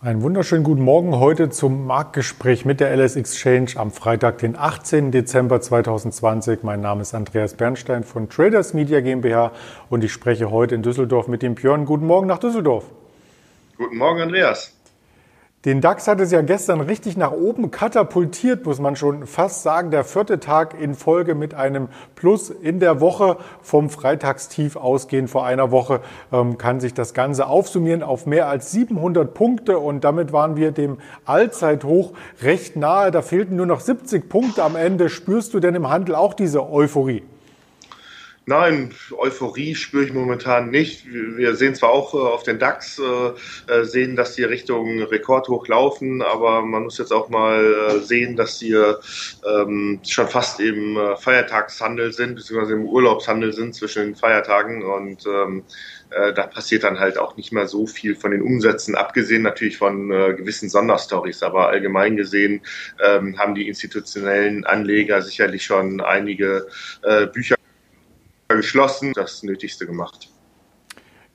Einen wunderschönen guten Morgen heute zum Marktgespräch mit der LS Exchange am Freitag, den 18. Dezember 2020. Mein Name ist Andreas Bernstein von Traders Media GmbH und ich spreche heute in Düsseldorf mit dem Björn. Guten Morgen nach Düsseldorf. Guten Morgen, Andreas. Den DAX hat es ja gestern richtig nach oben katapultiert, muss man schon fast sagen. Der vierte Tag in Folge mit einem Plus in der Woche vom Freitagstief ausgehend vor einer Woche ähm, kann sich das Ganze aufsummieren auf mehr als 700 Punkte und damit waren wir dem Allzeithoch recht nahe. Da fehlten nur noch 70 Punkte am Ende. Spürst du denn im Handel auch diese Euphorie? Nein, Euphorie spüre ich momentan nicht. Wir sehen zwar auch äh, auf den DAX, äh, äh, sehen, dass die Richtung Rekordhoch laufen, aber man muss jetzt auch mal sehen, dass wir ähm, schon fast im Feiertagshandel sind, beziehungsweise im Urlaubshandel sind zwischen den Feiertagen und ähm, da passiert dann halt auch nicht mehr so viel von den Umsätzen, abgesehen natürlich von gewissen Sonderstories. Aber allgemein gesehen ähm, haben die institutionellen Anleger sicherlich schon einige Bücher geschlossen, das Nötigste gemacht.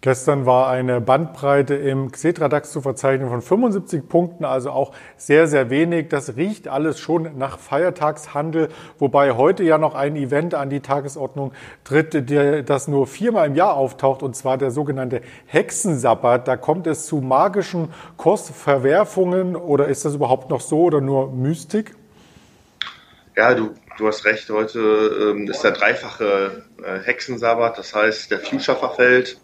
Gestern war eine Bandbreite im Xetra-DAX zu verzeichnen von 75 Punkten, also auch sehr, sehr wenig. Das riecht alles schon nach Feiertagshandel, wobei heute ja noch ein Event an die Tagesordnung tritt, der, das nur viermal im Jahr auftaucht, und zwar der sogenannte Hexensabbat. Da kommt es zu magischen Kursverwerfungen oder ist das überhaupt noch so oder nur Mystik? Ja, du, du hast recht. Heute ähm, ist der dreifache äh, Hexensabbat, das heißt, der Future verfällt,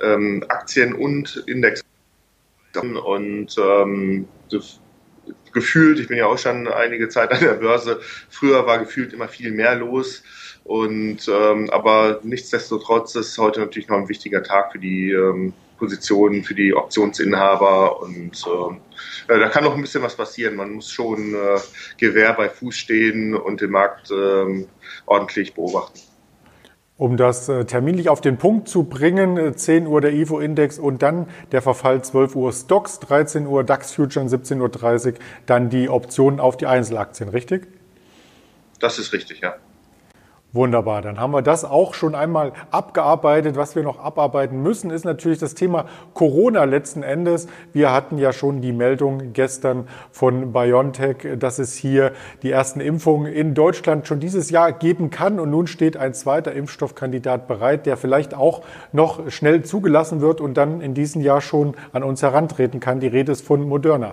ähm, Aktien und Index. Und ähm, gefühlt, ich bin ja auch schon einige Zeit an der Börse, früher war gefühlt immer viel mehr los. Und ähm, aber nichtsdestotrotz ist heute natürlich noch ein wichtiger Tag für die ähm, Positionen für die Optionsinhaber und äh, da kann noch ein bisschen was passieren. Man muss schon äh, Gewehr bei Fuß stehen und den Markt äh, ordentlich beobachten. Um das äh, terminlich auf den Punkt zu bringen, 10 äh, Uhr der IFO-Index und dann der Verfall 12 Uhr Stocks, 13 Uhr DAX-Future 17.30 Uhr, dann die Optionen auf die Einzelaktien, richtig? Das ist richtig, ja. Wunderbar, dann haben wir das auch schon einmal abgearbeitet. Was wir noch abarbeiten müssen, ist natürlich das Thema Corona letzten Endes. Wir hatten ja schon die Meldung gestern von BioNTech, dass es hier die ersten Impfungen in Deutschland schon dieses Jahr geben kann. Und nun steht ein zweiter Impfstoffkandidat bereit, der vielleicht auch noch schnell zugelassen wird und dann in diesem Jahr schon an uns herantreten kann. Die Rede ist von Moderna.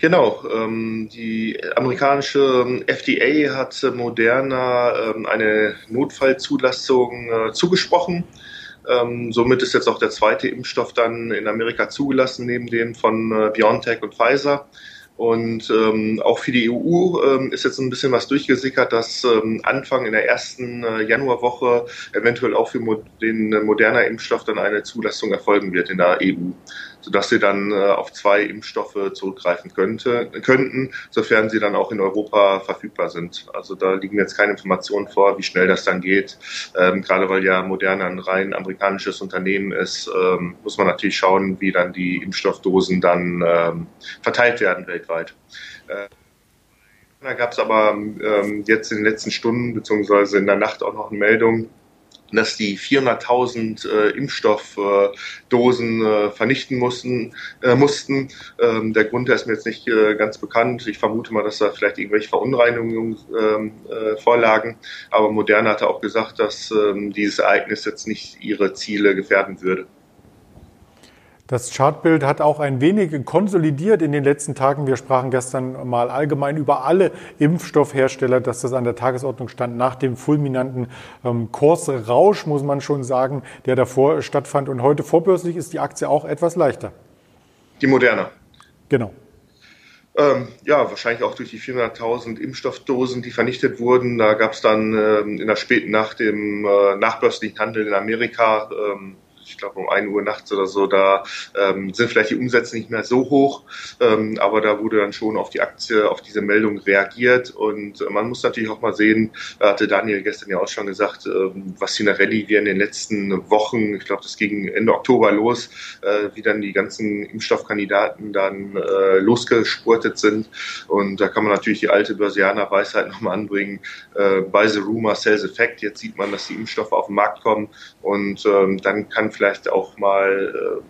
Genau, ähm, die amerikanische FDA hat Moderna ähm, eine Notfallzulassung äh, zugesprochen. Ähm, somit ist jetzt auch der zweite Impfstoff dann in Amerika zugelassen, neben dem von äh, BioNTech und Pfizer. Und ähm, auch für die EU ähm, ist jetzt ein bisschen was durchgesickert, dass ähm, Anfang in der ersten äh, Januarwoche eventuell auch für mo den äh, moderner Impfstoff dann eine Zulassung erfolgen wird in der EU sodass sie dann äh, auf zwei Impfstoffe zurückgreifen könnte, könnten, sofern sie dann auch in Europa verfügbar sind. Also da liegen jetzt keine Informationen vor, wie schnell das dann geht. Ähm, gerade weil ja Moderna ein rein amerikanisches Unternehmen ist, ähm, muss man natürlich schauen, wie dann die Impfstoffdosen dann ähm, verteilt werden weltweit. Äh, da gab es aber ähm, jetzt in den letzten Stunden beziehungsweise in der Nacht auch noch eine Meldung, dass die 400.000 äh, Impfstoffdosen äh, vernichten mussten. Äh, mussten. Ähm, der Grund ist mir jetzt nicht äh, ganz bekannt. Ich vermute mal, dass da vielleicht irgendwelche Verunreinigungen ähm, äh, vorlagen. Aber Moderna hatte auch gesagt, dass ähm, dieses Ereignis jetzt nicht ihre Ziele gefährden würde. Das Chartbild hat auch ein wenig konsolidiert in den letzten Tagen. Wir sprachen gestern mal allgemein über alle Impfstoffhersteller, dass das an der Tagesordnung stand nach dem fulminanten ähm, Kursrausch, muss man schon sagen, der davor stattfand. Und heute vorbörslich ist die Aktie auch etwas leichter. Die Moderna. Genau. Ähm, ja, wahrscheinlich auch durch die 400.000 Impfstoffdosen, die vernichtet wurden. Da gab es dann ähm, in der späten Nacht im äh, nachbörslichen Handel in Amerika ähm, ich glaube um 1 Uhr nachts oder so, da ähm, sind vielleicht die Umsätze nicht mehr so hoch, ähm, aber da wurde dann schon auf die Aktie, auf diese Meldung reagiert. Und äh, man muss natürlich auch mal sehen, hatte Daniel gestern ja auch schon gesagt, ähm, was für eine Rallye wir in den letzten Wochen, ich glaube, das ging Ende Oktober los, äh, wie dann die ganzen Impfstoffkandidaten dann äh, losgespurtet sind. Und da kann man natürlich die alte Börsianer Weisheit nochmal anbringen, äh, buy the rumor, the fact, jetzt sieht man, dass die Impfstoffe auf den Markt kommen. Und ähm, dann kann vielleicht auch mal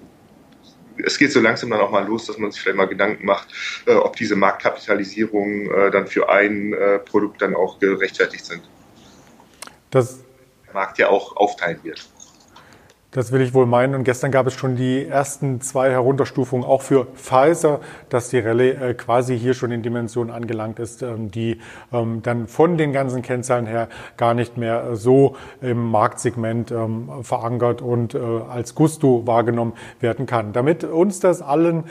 es geht so langsam dann auch mal los, dass man sich vielleicht mal Gedanken macht, äh, ob diese Marktkapitalisierungen äh, dann für ein äh, Produkt dann auch gerechtfertigt sind. Das der Markt ja auch aufteilen wird. Das will ich wohl meinen. Und gestern gab es schon die ersten zwei Herunterstufungen auch für Pfizer, dass die Rallye äh, quasi hier schon in Dimensionen angelangt ist, ähm, die ähm, dann von den ganzen Kennzahlen her gar nicht mehr so im Marktsegment ähm, verankert und äh, als Gusto wahrgenommen werden kann. Damit uns das allen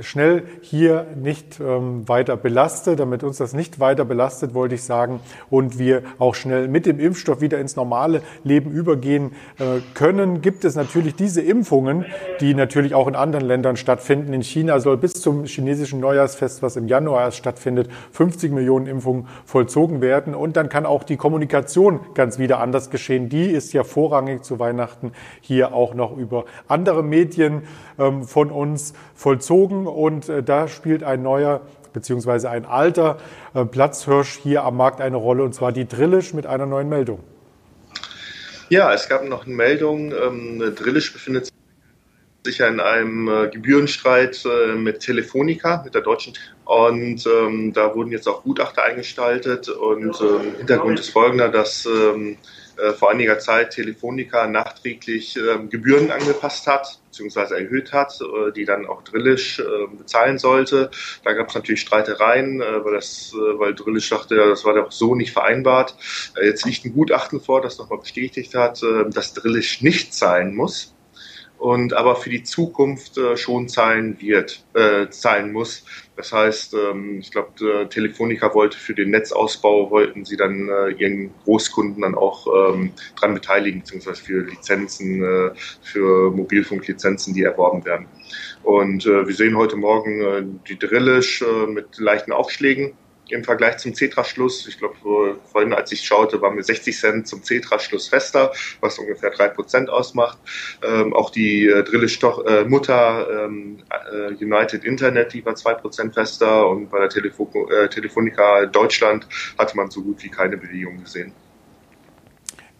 schnell hier nicht weiter belastet, damit uns das nicht weiter belastet, wollte ich sagen, und wir auch schnell mit dem Impfstoff wieder ins normale Leben übergehen äh, können können, gibt es natürlich diese Impfungen, die natürlich auch in anderen Ländern stattfinden. In China soll bis zum chinesischen Neujahrsfest, was im Januar erst stattfindet, 50 Millionen Impfungen vollzogen werden. Und dann kann auch die Kommunikation ganz wieder anders geschehen. Die ist ja vorrangig zu Weihnachten hier auch noch über andere Medien ähm, von uns vollzogen. Und äh, da spielt ein neuer beziehungsweise ein alter äh, Platzhirsch hier am Markt eine Rolle, und zwar die Drillisch mit einer neuen Meldung. Ja, es gab noch eine Meldung. Ähm, Drillisch befindet sich in einem äh, Gebührenstreit äh, mit Telefonica, mit der deutschen. Und ähm, da wurden jetzt auch Gutachter eingestaltet. Und ähm, Hintergrund ist folgender, dass ähm, äh, vor einiger Zeit Telefonica nachträglich äh, Gebühren angepasst hat, beziehungsweise erhöht hat, äh, die dann auch Drillisch äh, bezahlen sollte. Da gab es natürlich Streitereien, äh, weil, das, äh, weil Drillisch dachte, das war doch so nicht vereinbart. jetzt liegt ein Gutachten vor, das nochmal bestätigt hat, dass Drillisch nicht zahlen muss und aber für die Zukunft äh, schon zahlen wird, äh, zahlen muss. Das heißt, ähm, ich glaube, äh, Telefonica wollte für den Netzausbau, wollten sie dann äh, ihren Großkunden dann auch ähm, dran beteiligen, beziehungsweise für Lizenzen, äh, für Mobilfunklizenzen, die erworben werden. Und äh, wir sehen heute Morgen äh, die Drillisch äh, mit leichten Aufschlägen im Vergleich zum Cetra-Schluss. Ich glaube, vorhin, als ich schaute, waren wir 60 Cent zum Cetra-Schluss fester, was ungefähr drei Prozent ausmacht. Ähm, auch die äh, Drille äh, ähm, äh, United Internet, die war zwei Prozent fester und bei der Telefo äh, Telefonica Deutschland hatte man so gut wie keine Bewegung gesehen.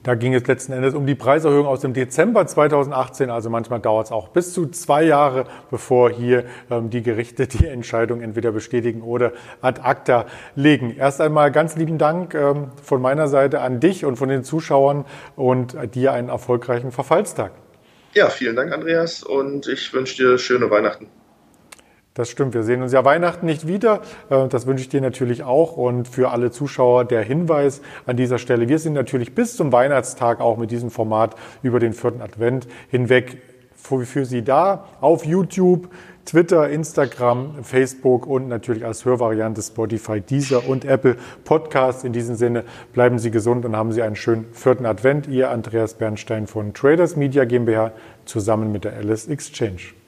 Da ging es letzten Endes um die Preiserhöhung aus dem Dezember 2018. Also manchmal dauert es auch bis zu zwei Jahre, bevor hier ähm, die Gerichte die Entscheidung entweder bestätigen oder ad acta legen. Erst einmal ganz lieben Dank ähm, von meiner Seite an dich und von den Zuschauern und dir einen erfolgreichen Verfallstag. Ja, vielen Dank, Andreas, und ich wünsche dir schöne Weihnachten. Das stimmt, wir sehen uns ja Weihnachten nicht wieder. Äh, das wünsche ich dir natürlich auch. Und für alle Zuschauer der Hinweis an dieser Stelle. Wir sind natürlich bis zum Weihnachtstag auch mit diesem Format über den vierten Advent hinweg für Sie da auf YouTube, Twitter, Instagram, Facebook und natürlich als Hörvariante Spotify, Deezer und Apple Podcasts. In diesem Sinne bleiben Sie gesund und haben Sie einen schönen vierten Advent. Ihr Andreas Bernstein von Traders Media GmbH zusammen mit der Alice Exchange.